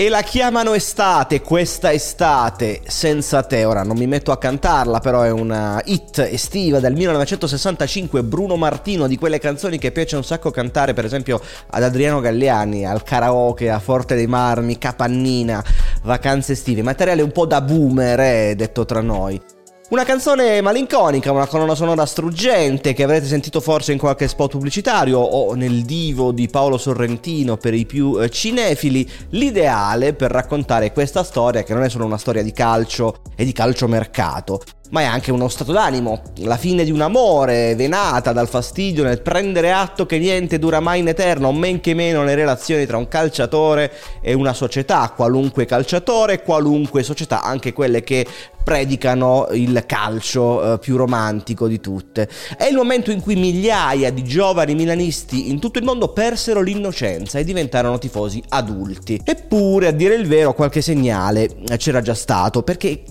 E la chiamano estate, questa estate, senza te. Ora non mi metto a cantarla, però è una hit estiva del 1965. Bruno Martino, di quelle canzoni che piace un sacco cantare, per esempio ad Adriano Galliani, al karaoke, a Forte dei Marmi, Capannina, vacanze estive. Materiale un po' da boomer, eh, detto tra noi. Una canzone malinconica, una colonna sonora struggente che avrete sentito forse in qualche spot pubblicitario o nel divo di Paolo Sorrentino per i più eh, cinefili, l'ideale per raccontare questa storia che non è solo una storia di calcio e di calciomercato, ma è anche uno stato d'animo, la fine di un amore venata dal fastidio nel prendere atto che niente dura mai in eterno, men che meno le relazioni tra un calciatore e una società, qualunque calciatore, qualunque società, anche quelle che predicano il calcio eh, più romantico di tutte. È il momento in cui migliaia di giovani milanisti in tutto il mondo persero l'innocenza e diventarono tifosi adulti. Eppure, a dire il vero, qualche segnale c'era già stato, perché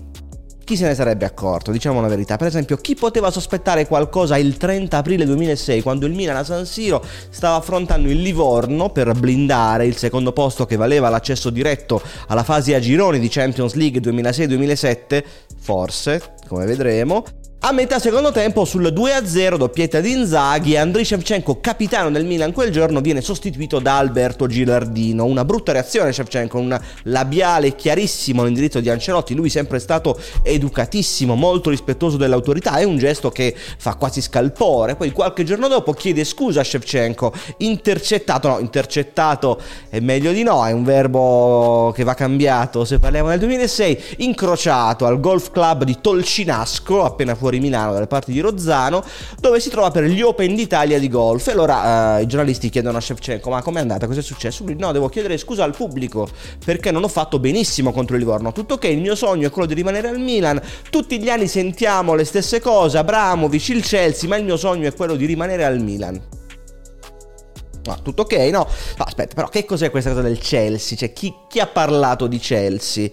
chi se ne sarebbe accorto? Diciamo la verità. Per esempio, chi poteva sospettare qualcosa il 30 aprile 2006 quando il Milan a San Siro stava affrontando il Livorno per blindare il secondo posto che valeva l'accesso diretto alla fase a gironi di Champions League 2006-2007? Forse, come vedremo. A metà secondo tempo sul 2-0 doppietta di Inzaghi Andriy Shevchenko, capitano del Milan quel giorno, viene sostituito da Alberto Gilardino. Una brutta reazione Shevchenko, un labiale chiarissimo all'indirizzo di Ancelotti, lui sempre stato educatissimo, molto rispettoso dell'autorità, è un gesto che fa quasi scalpore. Poi qualche giorno dopo chiede scusa a Shevchenko, intercettato, no, intercettato è meglio di no, è un verbo che va cambiato se parliamo del 2006, incrociato al golf club di Tolcinasco, appena fuori Milano, dalle parti di Rozzano, dove si trova per gli Open d'Italia di golf. E allora eh, i giornalisti chiedono a Shevchenko: Ma com'è andata? Cos'è successo? Lui: No, devo chiedere scusa al pubblico perché non ho fatto benissimo contro il Livorno. Tutto ok, il mio sogno è quello di rimanere al Milan. Tutti gli anni sentiamo le stesse cose: Abramovic, il Chelsea, ma il mio sogno è quello di rimanere al Milan. No, tutto ok, no? no? Aspetta, però che cos'è questa cosa del Chelsea? Cioè, chi, chi ha parlato di Chelsea?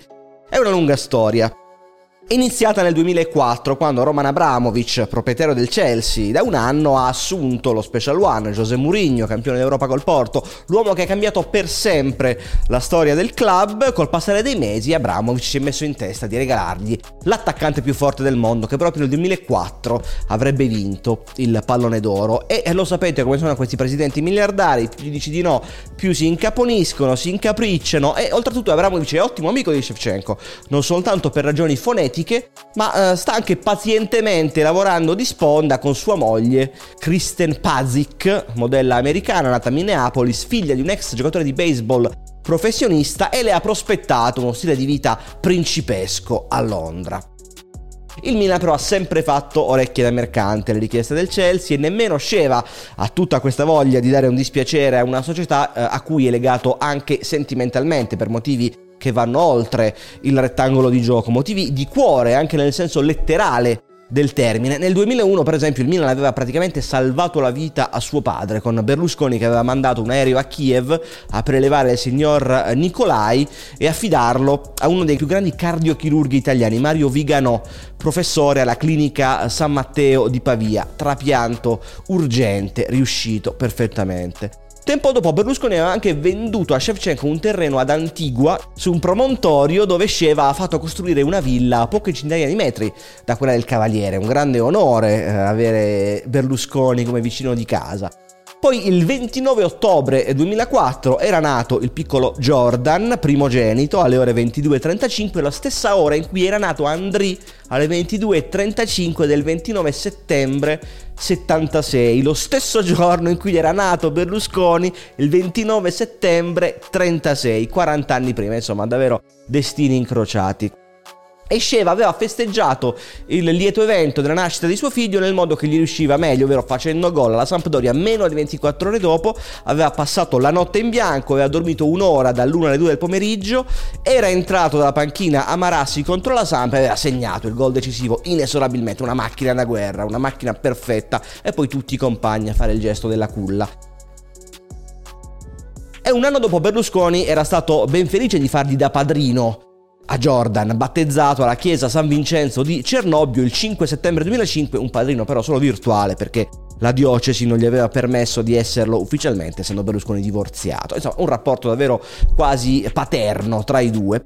È una lunga storia. Iniziata nel 2004, quando Roman Abramovic, proprietario del Chelsea, da un anno ha assunto lo Special One, José Mourinho, campione d'Europa col Porto, l'uomo che ha cambiato per sempre la storia del club, col passare dei mesi Abramovic si è messo in testa di regalargli l'attaccante più forte del mondo, che proprio nel 2004 avrebbe vinto il pallone d'oro. E lo sapete come sono questi presidenti miliardari, più gli dici di no, più si incaponiscono, si incapricciano, e oltretutto Abramovic è ottimo amico di Shevchenko, non soltanto per ragioni fonetiche, politiche, ma uh, sta anche pazientemente lavorando di sponda con sua moglie, Kristen Pazik, modella americana nata a Minneapolis, figlia di un ex giocatore di baseball professionista e le ha prospettato uno stile di vita principesco a Londra. Il Milan però ha sempre fatto orecchie da mercante alle richieste del Chelsea e nemmeno sceva a tutta questa voglia di dare un dispiacere a una società eh, a cui è legato anche sentimentalmente per motivi che vanno oltre il rettangolo di gioco, motivi di cuore anche nel senso letterale del termine. Nel 2001, per esempio, il Milan aveva praticamente salvato la vita a suo padre con Berlusconi che aveva mandato un aereo a Kiev a prelevare il signor Nicolai e affidarlo a uno dei più grandi cardiochirurghi italiani, Mario Viganò, professore alla clinica San Matteo di Pavia. Trapianto urgente, riuscito perfettamente. Tempo dopo Berlusconi aveva anche venduto a Shevchenko un terreno ad Antigua su un promontorio dove Sheva ha fatto costruire una villa a poche centinaia di metri da quella del Cavaliere. Un grande onore eh, avere Berlusconi come vicino di casa. Poi il 29 ottobre 2004 era nato il piccolo Jordan, primogenito, alle ore 22.35, la stessa ora in cui era nato Andri alle 22.35 del 29 settembre 76, lo stesso giorno in cui era nato Berlusconi, il 29 settembre 36, 40 anni prima, insomma davvero destini incrociati. E Sheva aveva festeggiato il lieto evento della nascita di suo figlio nel modo che gli riusciva meglio, ovvero facendo gol alla Sampdoria meno di 24 ore dopo, aveva passato la notte in bianco, aveva dormito un'ora dall'1 alle 2 del pomeriggio, era entrato dalla panchina a Marassi contro la Samp e aveva segnato il gol decisivo inesorabilmente, una macchina da guerra, una macchina perfetta e poi tutti i compagni a fare il gesto della culla. E un anno dopo Berlusconi era stato ben felice di fargli da padrino a Jordan, battezzato alla chiesa San Vincenzo di Cernobbio il 5 settembre 2005, un padrino però solo virtuale perché la diocesi non gli aveva permesso di esserlo ufficialmente, essendo Berlusconi divorziato. Insomma, un rapporto davvero quasi paterno tra i due.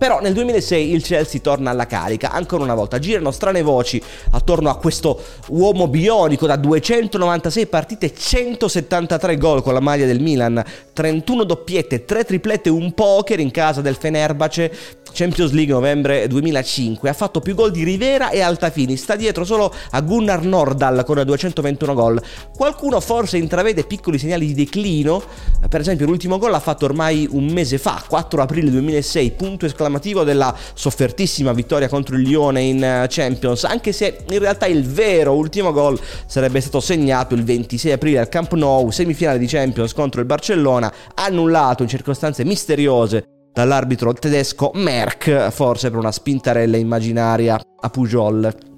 Però nel 2006 il Chelsea torna alla carica, ancora una volta. Girano strane voci attorno a questo uomo bionico da 296 partite, 173 gol con la maglia del Milan, 31 doppiette, 3 triplette, un poker in casa del Fenerbahce, Champions League novembre 2005, ha fatto più gol di Rivera e Altafini, sta dietro solo a Gunnar Nordahl con 221 gol. Qualcuno forse intravede piccoli segnali di declino, per esempio l'ultimo gol l'ha fatto ormai un mese fa, 4 aprile 2006, punto esclamativo della soffertissima vittoria contro il Lione in eh, Champions, anche se in realtà il vero ultimo gol sarebbe stato segnato il 26 aprile al Camp Nou, semifinale di Champions contro il Barcellona, annullato in circostanze misteriose dall'arbitro tedesco Merck, forse per una spintarella immaginaria a Pujol.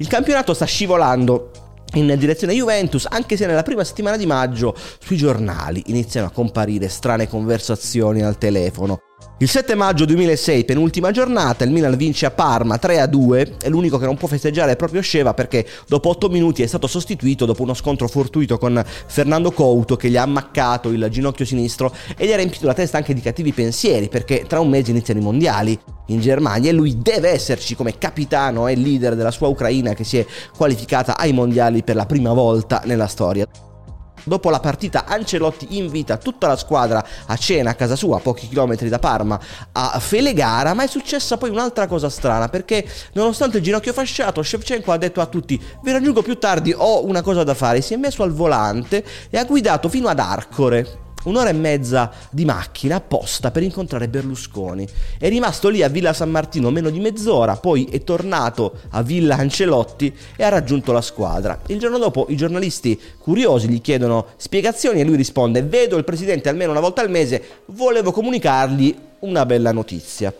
Il campionato sta scivolando in direzione Juventus, anche se nella prima settimana di maggio sui giornali iniziano a comparire strane conversazioni al telefono. Il 7 maggio 2006, penultima giornata, il Milan vince a Parma 3-2 e l'unico che non può festeggiare è proprio Sceva perché dopo 8 minuti è stato sostituito dopo uno scontro fortuito con Fernando Couto che gli ha ammaccato il ginocchio sinistro e gli ha riempito la testa anche di cattivi pensieri perché tra un mese iniziano i mondiali in Germania e lui deve esserci come capitano e leader della sua Ucraina che si è qualificata ai mondiali per la prima volta nella storia. Dopo la partita Ancelotti invita tutta la squadra a cena a casa sua, a pochi chilometri da Parma, a Felegara, ma è successa poi un'altra cosa strana perché nonostante il ginocchio fasciato, Shevchenko ha detto a tutti vi raggiungo più tardi, ho una cosa da fare, si è messo al volante e ha guidato fino ad Arcore un'ora e mezza di macchina apposta per incontrare Berlusconi. È rimasto lì a Villa San Martino meno di mezz'ora, poi è tornato a Villa Ancelotti e ha raggiunto la squadra. Il giorno dopo i giornalisti curiosi gli chiedono spiegazioni e lui risponde: Vedo il presidente almeno una volta al mese, volevo comunicargli una bella notizia.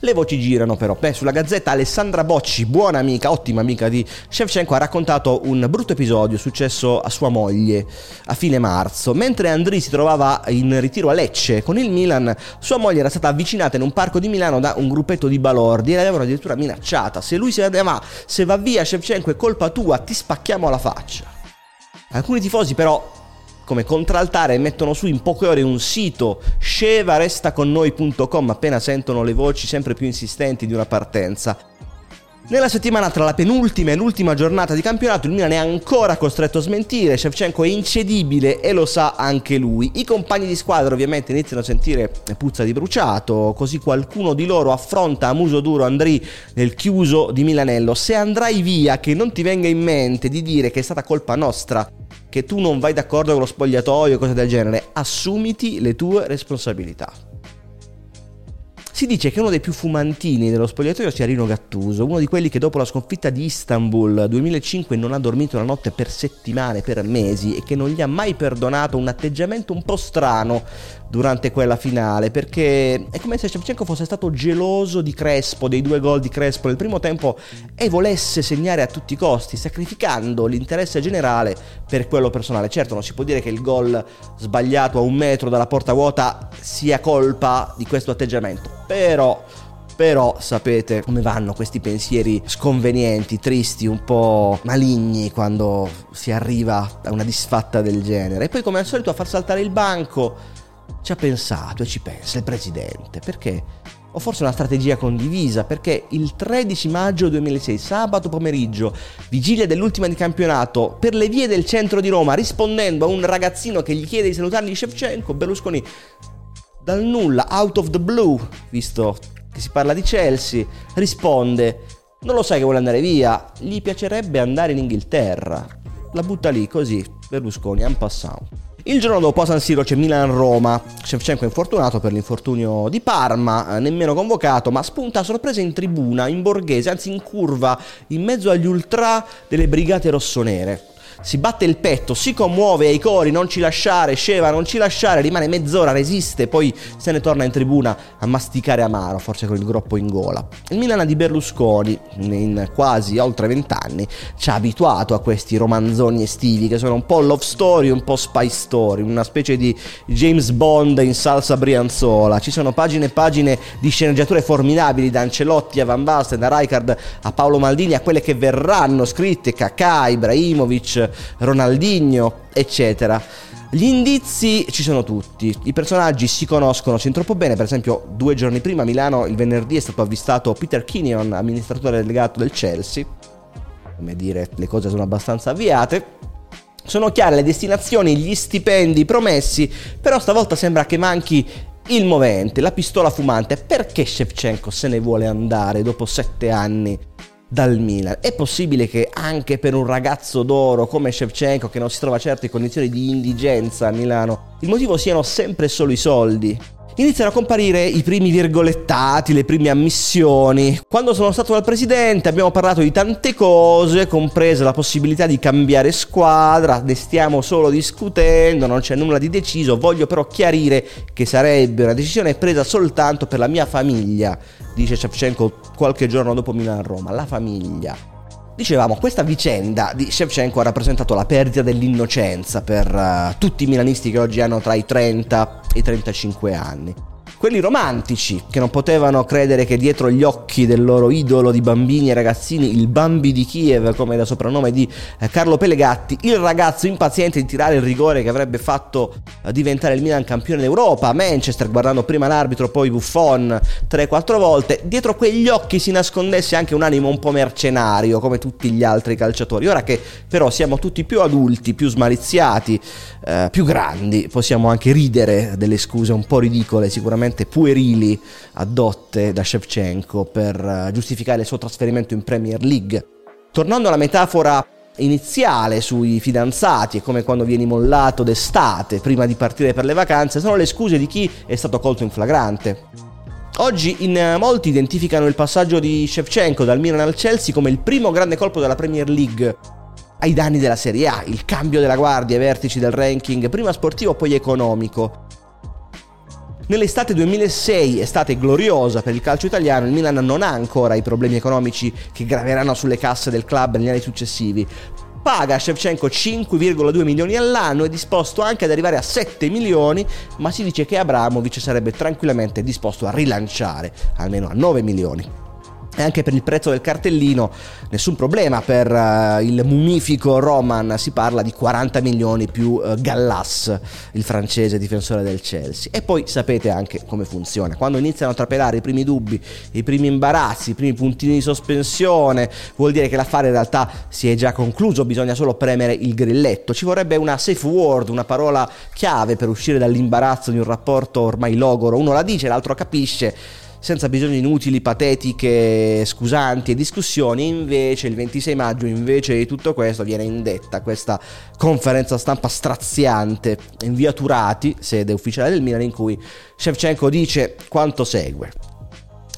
Le voci girano però. Beh, sulla gazzetta Alessandra Bocci, buona amica, ottima amica di Shevchenko, ha raccontato un brutto episodio successo a sua moglie a fine marzo. Mentre Andri si trovava in ritiro a Lecce con il Milan, sua moglie era stata avvicinata in un parco di Milano da un gruppetto di balordi e l'avevano addirittura minacciata. Se lui si va, se va via Shevchenko è colpa tua, ti spacchiamo la faccia. Alcuni tifosi però come contraltare mettono su in poche ore un sito scevarestaconnoi.com appena sentono le voci sempre più insistenti di una partenza. Nella settimana tra la penultima e l'ultima giornata di campionato il Milan è ancora costretto a smentire, Shevchenko è incedibile e lo sa anche lui. I compagni di squadra ovviamente iniziano a sentire puzza di bruciato, così qualcuno di loro affronta a muso duro Andrì nel chiuso di Milanello. Se andrai via che non ti venga in mente di dire che è stata colpa nostra che tu non vai d'accordo con lo spogliatoio o cose del genere, assumiti le tue responsabilità. Si dice che uno dei più fumantini dello spogliatoio sia Rino Gattuso, uno di quelli che dopo la sconfitta di Istanbul 2005 non ha dormito una notte per settimane, per mesi e che non gli ha mai perdonato un atteggiamento un po' strano durante quella finale, perché è come se Shevchenko fosse stato geloso di Crespo, dei due gol di Crespo nel primo tempo e volesse segnare a tutti i costi, sacrificando l'interesse generale per quello personale. Certo, non si può dire che il gol sbagliato a un metro dalla porta vuota sia colpa di questo atteggiamento, però però sapete come vanno questi pensieri sconvenienti, tristi, un po' maligni quando si arriva a una disfatta del genere. E poi come al solito a far saltare il banco. Ci ha pensato e ci pensa il presidente, perché? O forse una strategia condivisa, perché il 13 maggio 2006, sabato pomeriggio, vigilia dell'ultima di campionato, per le vie del centro di Roma, rispondendo a un ragazzino che gli chiede di salutargli Shevchenko, Berlusconi dal nulla, out of the blue, visto che si parla di Chelsea, risponde non lo sai che vuole andare via, gli piacerebbe andare in Inghilterra. La butta lì così, Berlusconi, en passant. Il giorno dopo a San Siro c'è Milan-Roma. Shevchenko è infortunato per l'infortunio di Parma, eh, nemmeno convocato, ma spunta a sorpresa in tribuna, in borghese, anzi in curva, in mezzo agli ultra delle brigate rossonere. Si batte il petto, si commuove ai cori, non ci lasciare, Sceva, non ci lasciare, rimane mezz'ora, resiste, poi se ne torna in tribuna a masticare amaro, forse con il groppo in gola. Il Milan di Berlusconi, in quasi oltre vent'anni, ci ha abituato a questi romanzoni estivi che sono un po' love story, un po' spy story, una specie di James Bond in salsa brianzola. Ci sono pagine e pagine di sceneggiature formidabili da Ancelotti a Van Basten, da Rijkaard a Paolo Maldini, a quelle che verranno scritte, Kaká, Ibrahimovic, Ronaldinho, eccetera. Gli indizi ci sono tutti, i personaggi si conoscono sin troppo bene, per esempio due giorni prima a Milano il venerdì è stato avvistato Peter Kinnion, amministratore delegato del Chelsea, come dire le cose sono abbastanza avviate, sono chiare le destinazioni, gli stipendi promessi, però stavolta sembra che manchi il movente, la pistola fumante. Perché Shevchenko se ne vuole andare dopo sette anni dal Milan? È possibile che anche per un ragazzo d'oro come Shevchenko, che non si trova certo in condizioni di indigenza a Milano, il motivo siano sempre solo i soldi? Iniziano a comparire i primi virgolettati, le prime ammissioni. Quando sono stato dal presidente abbiamo parlato di tante cose, compresa la possibilità di cambiare squadra, ne stiamo solo discutendo, non c'è nulla di deciso, voglio però chiarire che sarebbe una decisione presa soltanto per la mia famiglia, dice Shevchenko qualche giorno dopo Milan-Roma, la famiglia. Dicevamo, questa vicenda di Shevchenko ha rappresentato la perdita dell'innocenza per uh, tutti i milanisti che oggi hanno tra i 30 e i 35 anni quelli romantici che non potevano credere che dietro gli occhi del loro idolo di bambini e ragazzini, il Bambi di Kiev, come da soprannome di eh, Carlo Pelegatti, il ragazzo impaziente di tirare il rigore che avrebbe fatto eh, diventare il Milan campione d'Europa, Manchester guardando prima l'arbitro, poi Buffon 3-4 volte, dietro quegli occhi si nascondesse anche un animo un po' mercenario, come tutti gli altri calciatori. Ora che però siamo tutti più adulti, più smaliziati, eh, più grandi, possiamo anche ridere delle scuse un po' ridicole sicuramente assolutamente puerili addotte da Shevchenko per eh, giustificare il suo trasferimento in Premier League. Tornando alla metafora iniziale sui fidanzati e come quando vieni mollato d'estate prima di partire per le vacanze sono le scuse di chi è stato colto in flagrante. Oggi in eh, molti identificano il passaggio di Shevchenko dal Milan al Chelsea come il primo grande colpo della Premier League ai danni della Serie A, il cambio della guardia ai vertici del ranking, prima sportivo poi economico. Nell'estate 2006, estate gloriosa per il calcio italiano, il Milan non ha ancora i problemi economici che graveranno sulle casse del club negli anni successivi. Paga Shevchenko 5,2 milioni all'anno, è disposto anche ad arrivare a 7 milioni, ma si dice che Abramovic sarebbe tranquillamente disposto a rilanciare almeno a 9 milioni e anche per il prezzo del cartellino nessun problema per uh, il munifico Roman. Si parla di 40 milioni più uh, Gallas il francese difensore del Chelsea. E poi sapete anche come funziona. Quando iniziano a trapelare i primi dubbi i primi imbarazzi i primi puntini di sospensione vuol dire che l'affare in realtà si è già concluso. Bisogna solo premere il grilletto. Ci vorrebbe una safe word una parola chiave per uscire dall'imbarazzo di un rapporto ormai logoro. Uno la dice l'altro capisce senza bisogno di inutili, patetiche, scusanti e discussioni, invece il 26 maggio, invece di tutto questo, viene indetta questa conferenza stampa straziante in via Turati, sede ufficiale del Milan, in cui Shevchenko dice quanto segue.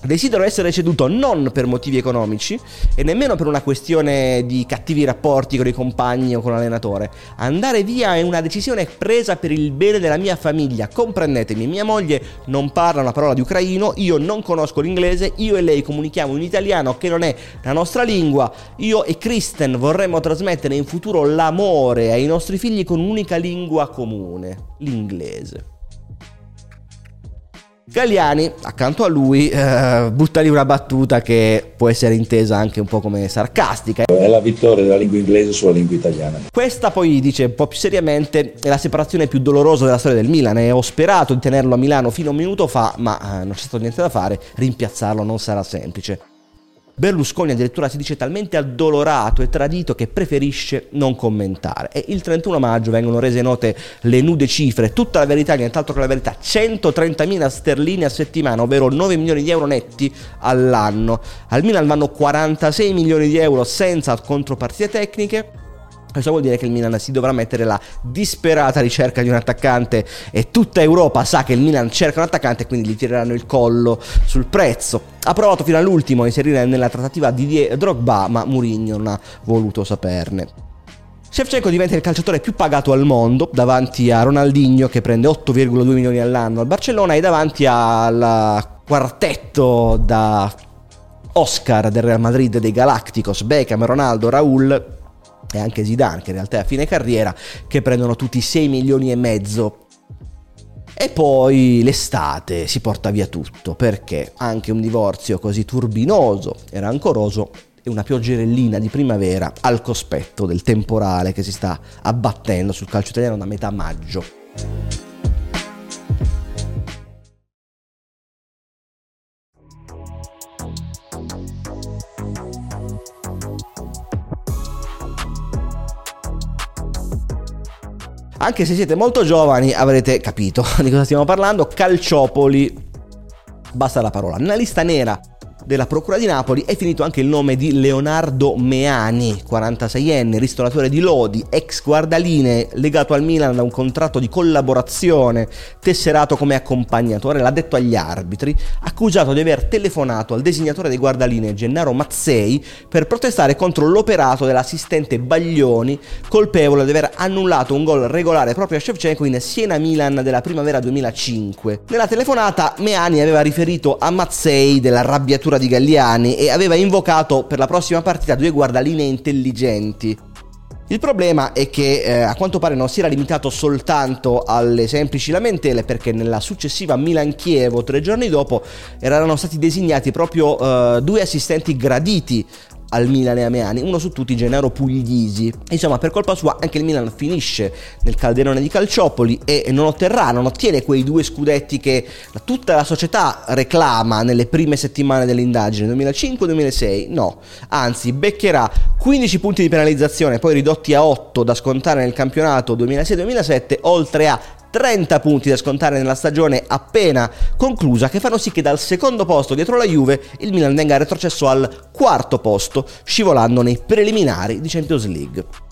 Desidero essere ceduto non per motivi economici e nemmeno per una questione di cattivi rapporti con i compagni o con l'allenatore. Andare via è una decisione presa per il bene della mia famiglia. Comprendetemi, mia moglie non parla una parola di ucraino, io non conosco l'inglese, io e lei comunichiamo in italiano che non è la nostra lingua. Io e Kristen vorremmo trasmettere in futuro l'amore ai nostri figli con un'unica lingua comune, l'inglese. Galliani, accanto a lui, eh, butta lì una battuta che può essere intesa anche un po' come sarcastica. È la vittoria della lingua inglese sulla lingua italiana. Questa poi dice un po' più seriamente è la separazione più dolorosa della storia del Milan e ho sperato di tenerlo a Milano fino a un minuto fa, ma eh, non c'è stato niente da fare, rimpiazzarlo non sarà semplice. Berlusconi addirittura si dice talmente addolorato e tradito che preferisce non commentare. E il 31 maggio vengono rese note le nude cifre, tutta la verità, nient'altro che la verità, 130.000 sterline a settimana, ovvero 9 milioni di euro netti all'anno. Al Milan vanno 46 milioni di euro senza contropartite tecniche questo vuol dire che il Milan si dovrà mettere la disperata ricerca di un attaccante e tutta Europa sa che il Milan cerca un attaccante e quindi gli tireranno il collo sul prezzo. Ha provato fino all'ultimo a inserire nella trattativa di Drogba, ma Mourinho non ha voluto saperne. Shevchenko diventa il calciatore più pagato al mondo davanti a Ronaldinho che prende 8,2 milioni all'anno al Barcellona e davanti al quartetto da Oscar del Real Madrid dei Galacticos, Beckham, Ronaldo, Raul e anche Zidane che in realtà è a fine carriera che prendono tutti 6 milioni e mezzo e poi l'estate si porta via tutto perché anche un divorzio così turbinoso e rancoroso e una pioggerellina di primavera al cospetto del temporale che si sta abbattendo sul calcio italiano da metà maggio. Anche se siete molto giovani avrete capito di cosa stiamo parlando. Calciopoli, basta la parola. Nella lista nera della Procura di Napoli è finito anche il nome di Leonardo Meani, 46enne, ristoratore di Lodi, ex guardaline, legato al Milan da un contratto di collaborazione, tesserato come accompagnatore, l'ha detto agli arbitri, accusato di aver telefonato al designatore dei guardaline Gennaro Mazzei per protestare contro l'operato dell'assistente Baglioni, colpevole di aver annullato un gol regolare proprio a Shevchenko in Siena-Milan della primavera 2005. Nella telefonata Meani aveva riferito a Mazzei dell'arrabbiatura di Galliani e aveva invocato per la prossima partita due guardaline intelligenti. Il problema è che eh, a quanto pare non si era limitato soltanto alle semplici lamentele perché nella successiva Milan-Chievo tre giorni dopo erano stati designati proprio eh, due assistenti graditi al Milan e a Meani, uno su tutti Gennaro Puglisi. Insomma, per colpa sua anche il Milan finisce nel calderone di Calciopoli e non otterrà, non ottiene quei due scudetti che tutta la società reclama nelle prime settimane dell'indagine, 2005-2006. No, anzi, beccherà 15 punti di penalizzazione, poi ridotti a 8 da scontare nel campionato 2006-2007, oltre a 30 punti da scontare nella stagione appena conclusa che fanno sì che dal secondo posto dietro la Juve il Milan venga retrocesso al quarto posto, scivolando nei preliminari di Champions League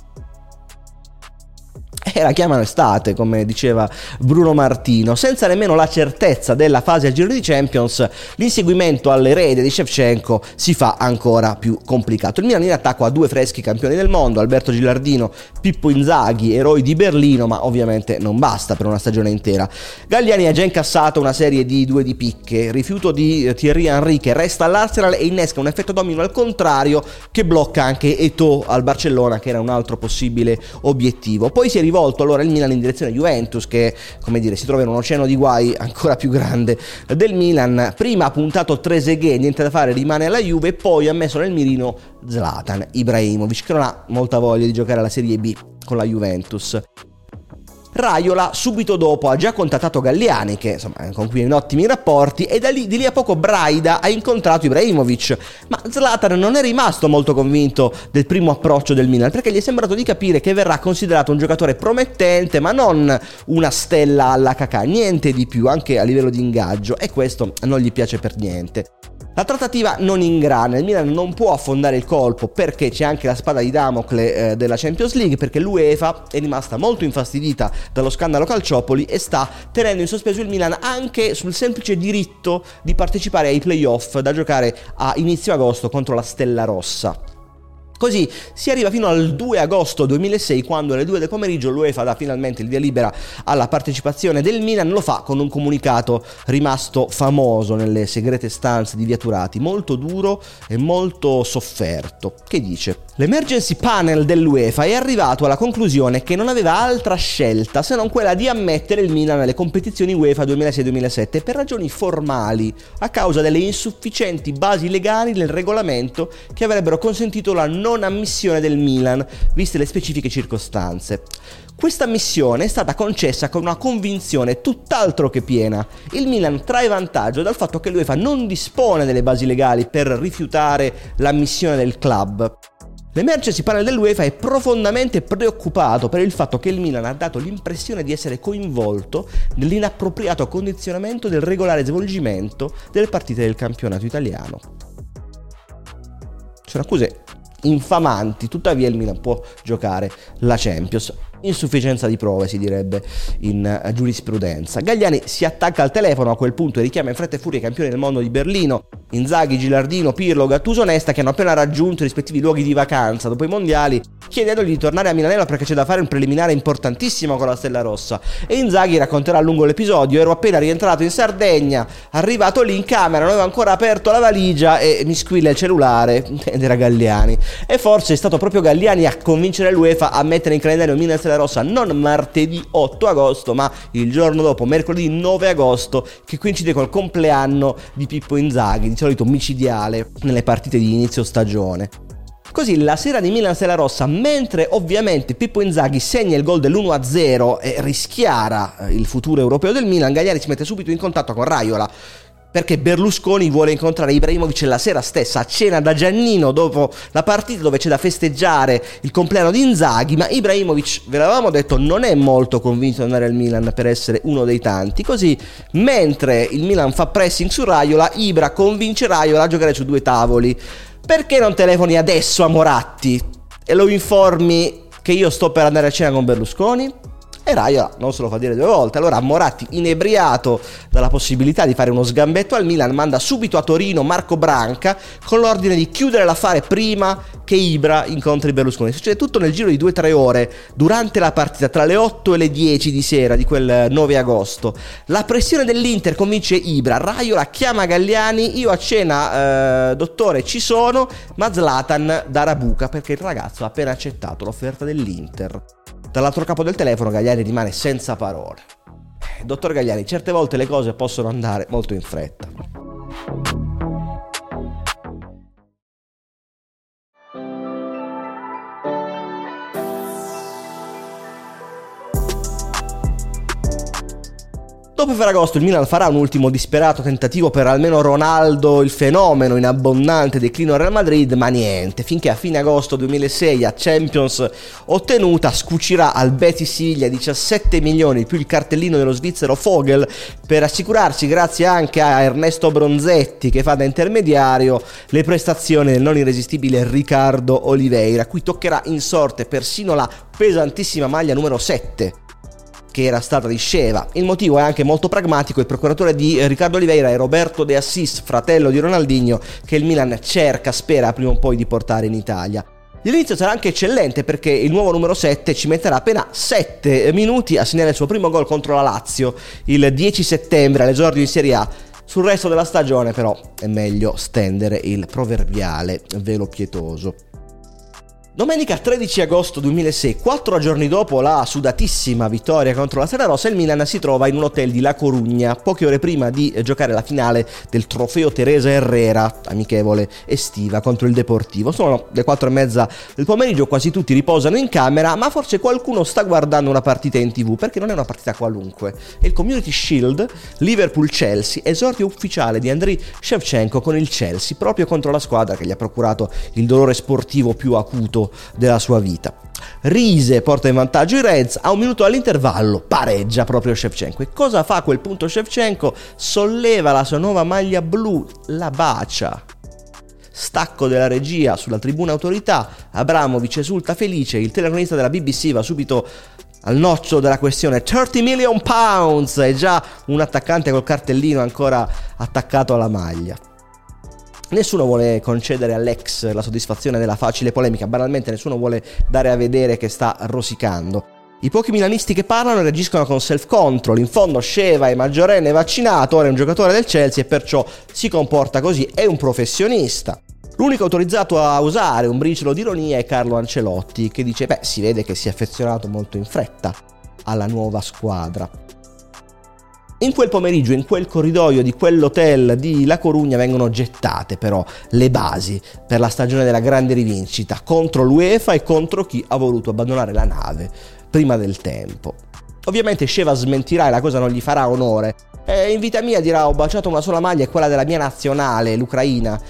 e la chiamano estate, come diceva Bruno Martino, senza nemmeno la certezza della fase a giro di Champions, l'inseguimento all'erede di Shevchenko si fa ancora più complicato. Il Milan in attacco ha due freschi campioni del mondo, Alberto Gilardino, Pippo Inzaghi, eroi di Berlino, ma ovviamente non basta per una stagione intera. Galliani ha già incassato una serie di due di picche, rifiuto di Thierry Henry che resta all'Arsenal e innesca un effetto domino al contrario che blocca anche Eto'o al Barcellona che era un altro possibile obiettivo. Poi si è rivolto rivolto allora il Milan in direzione Juventus che come dire si trova in un oceano di guai ancora più grande del Milan. Prima ha puntato Trezeguet niente da fare rimane alla Juve e poi ha messo nel mirino Zlatan Ibrahimovic che non ha molta voglia di giocare alla Serie B con la Juventus Raiola subito dopo ha già contattato Galliani, che insomma con cui è in ottimi rapporti, e da lì, di lì a poco Braida ha incontrato Ibrahimovic. Ma Zlatan non è rimasto molto convinto del primo approccio del Milan, perché gli è sembrato di capire che verrà considerato un giocatore promettente, ma non una stella alla cacà, niente di più, anche a livello di ingaggio, e questo non gli piace per niente. La trattativa non ingrana, il Milan non può affondare il colpo perché c'è anche la spada di Damocle eh, della Champions League, perché l'UEFA è rimasta molto infastidita dallo scandalo Calciopoli e sta tenendo in sospeso il Milan anche sul semplice diritto di partecipare ai playoff da giocare a inizio agosto contro la Stella Rossa. Così si arriva fino al 2 agosto 2006 quando alle 2 del pomeriggio l'UEFA dà finalmente il via libera alla partecipazione del Milan, lo fa con un comunicato rimasto famoso nelle segrete stanze di Viaturati, molto duro e molto sofferto, che dice? L'emergency panel dell'UEFA è arrivato alla conclusione che non aveva altra scelta se non quella di ammettere il Milan alle competizioni UEFA 2006-2007 per ragioni formali, a causa delle insufficienti basi legali nel regolamento che avrebbero consentito la non non ammissione del Milan, viste le specifiche circostanze. Questa ammissione è stata concessa con una convinzione tutt'altro che piena. Il Milan trae vantaggio dal fatto che l'UEFA non dispone delle basi legali per rifiutare l'ammissione del club. L'emergency panel dell'UEFA è profondamente preoccupato per il fatto che il Milan ha dato l'impressione di essere coinvolto nell'inappropriato condizionamento del regolare svolgimento delle partite del campionato italiano. Sono accuse infamanti, tuttavia il Milan può giocare la Champions. Insufficienza di prove, si direbbe in eh, giurisprudenza. Gagliani si attacca al telefono a quel punto e richiama in fretta e furia i campioni del mondo di Berlino Inzaghi, Gilardino, Pirlo, Gattuso, Nesta che hanno appena raggiunto i rispettivi luoghi di vacanza. Dopo i mondiali chiedendogli di tornare a Milanello perché c'è da fare un preliminare importantissimo con la Stella Rossa. E Inzaghi racconterà a lungo l'episodio. Ero appena rientrato in Sardegna arrivato lì in camera non avevo ancora aperto la valigia e mi squilla il cellulare ed era Galliani e forse è stato proprio Galliani a convincere l'UEFA a mettere in calendario Milan Stella Rossa non martedì 8 agosto ma il giorno dopo mercoledì 9 agosto che coincide col compleanno di Pippo Inzaghi solito micidiale nelle partite di inizio stagione. Così la sera di Milan Stella Rossa, mentre ovviamente Pippo Inzaghi segna il gol dell'1-0 e rischiara eh, il futuro europeo del Milan, Gagliari si mette subito in contatto con Raiola perché Berlusconi vuole incontrare Ibrahimovic la sera stessa a cena da Giannino dopo la partita dove c'è da festeggiare il compleanno di Inzaghi, ma Ibrahimovic, ve l'avevamo detto, non è molto convinto di andare al Milan per essere uno dei tanti, così mentre il Milan fa pressing su Raiola, Ibra convince Raiola a giocare su due tavoli. Perché non telefoni adesso a Moratti e lo informi che io sto per andare a cena con Berlusconi? E Raiola non se lo fa dire due volte. Allora Moratti, inebriato dalla possibilità di fare uno sgambetto al Milan, manda subito a Torino Marco Branca con l'ordine di chiudere l'affare prima che Ibra incontri Berlusconi. Succede tutto nel giro di 2-3 ore durante la partita tra le 8 e le 10 di sera di quel 9 agosto. La pressione dell'Inter convince Ibra, Raiola chiama Galliani, io a cena, eh, dottore, ci sono, ma Zlatan da Rabuca perché il ragazzo ha appena accettato l'offerta dell'Inter. Dall'altro capo del telefono Gagliani rimane senza parole. Dottor Gagliani, certe volte le cose possono andare molto in fretta. Dopo Ferragosto il Milan farà un ultimo disperato tentativo per almeno Ronaldo, il fenomeno in abbondante declino al Real Madrid, ma niente, finché a fine agosto 2006 a Champions ottenuta scucirà al Betis Siviglia 17 milioni più il cartellino dello svizzero Fogel per assicurarsi, grazie anche a Ernesto Bronzetti che fa da intermediario, le prestazioni del non irresistibile Riccardo Oliveira, cui toccherà in sorte persino la pesantissima maglia numero 7 che era stata di Sceva. Il motivo è anche molto pragmatico, il procuratore di Riccardo Oliveira è Roberto De Assis, fratello di Ronaldinho, che il Milan cerca, spera prima o poi di portare in Italia. L'inizio sarà anche eccellente perché il nuovo numero 7 ci metterà appena 7 minuti a segnare il suo primo gol contro la Lazio il 10 settembre all'esordio in Serie A. Sul resto della stagione però è meglio stendere il proverbiale velo pietoso. Domenica 13 agosto 2006, quattro giorni dopo la sudatissima vittoria contro la Sera Rossa, il Milan si trova in un hotel di La Corugna, poche ore prima di giocare la finale del trofeo Teresa Herrera, amichevole estiva, contro il Deportivo. Sono le quattro e mezza del pomeriggio, quasi tutti riposano in camera, ma forse qualcuno sta guardando una partita in tv, perché non è una partita qualunque. È il Community Shield Liverpool-Chelsea, esordio ufficiale di Andriy Shevchenko con il Chelsea, proprio contro la squadra che gli ha procurato il dolore sportivo più acuto della sua vita. Rise porta in vantaggio i Reds, a un minuto all'intervallo pareggia proprio Shevchenko. E cosa fa a quel punto Shevchenko? Solleva la sua nuova maglia blu, la bacia. Stacco della regia sulla tribuna autorità, Abramovic esulta felice, il telecronista della BBC va subito al noccio della questione 30 million pounds, è già un attaccante col cartellino ancora attaccato alla maglia. Nessuno vuole concedere all'ex la soddisfazione della facile polemica, banalmente nessuno vuole dare a vedere che sta rosicando. I pochi milanisti che parlano reagiscono con self-control, in fondo Sceva è maggiorenne vaccinato, ora è un giocatore del Chelsea e perciò si comporta così, è un professionista. L'unico autorizzato a usare un briciolo di ironia è Carlo Ancelotti, che dice, beh, si vede che si è affezionato molto in fretta alla nuova squadra. In quel pomeriggio, in quel corridoio di quell'hotel di La Corugna vengono gettate però le basi per la stagione della grande rivincita contro l'UEFA e contro chi ha voluto abbandonare la nave prima del tempo. Ovviamente Sheva smentirà e la cosa non gli farà onore. E in vita mia dirà ho baciato una sola maglia e quella della mia nazionale, l'Ucraina.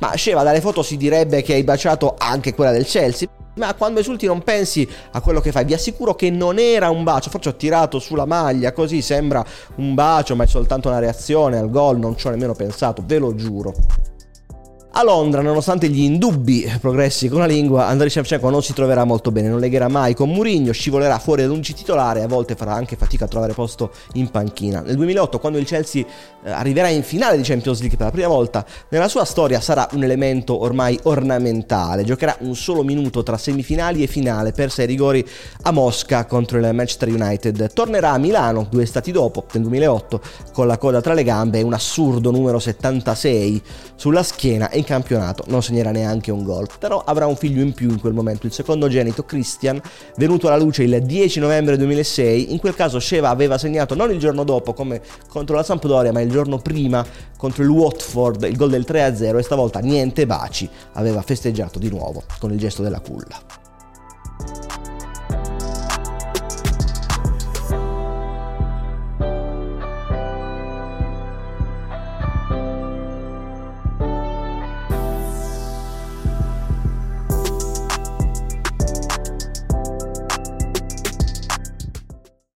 Ma Sheva dalle foto si direbbe che hai baciato anche quella del Chelsea. Ma quando esulti non pensi a quello che fai, vi assicuro che non era un bacio, forse ho tirato sulla maglia, così sembra un bacio, ma è soltanto una reazione al gol, non ci ho nemmeno pensato, ve lo giuro. A Londra, nonostante gli indubbi progressi con la lingua, Andriy Shevchenko non si troverà molto bene, non legherà mai con Mourinho, scivolerà fuori ad 11 titolare e a volte farà anche fatica a trovare posto in panchina. Nel 2008, quando il Chelsea eh, arriverà in finale di Champions League per la prima volta nella sua storia, sarà un elemento ormai ornamentale. Giocherà un solo minuto tra semifinali e finale per sei rigori a Mosca contro il Manchester United. Tornerà a Milano due stati dopo, nel 2008, con la coda tra le gambe e un assurdo numero 76 sulla schiena e in campionato non segnerà neanche un gol, però avrà un figlio in più in quel momento, il secondogenito Christian, venuto alla luce il 10 novembre 2006, in quel caso Sheva aveva segnato non il giorno dopo come contro la Sampdoria, ma il giorno prima contro il Watford, il gol del 3-0 e stavolta niente baci, aveva festeggiato di nuovo con il gesto della culla.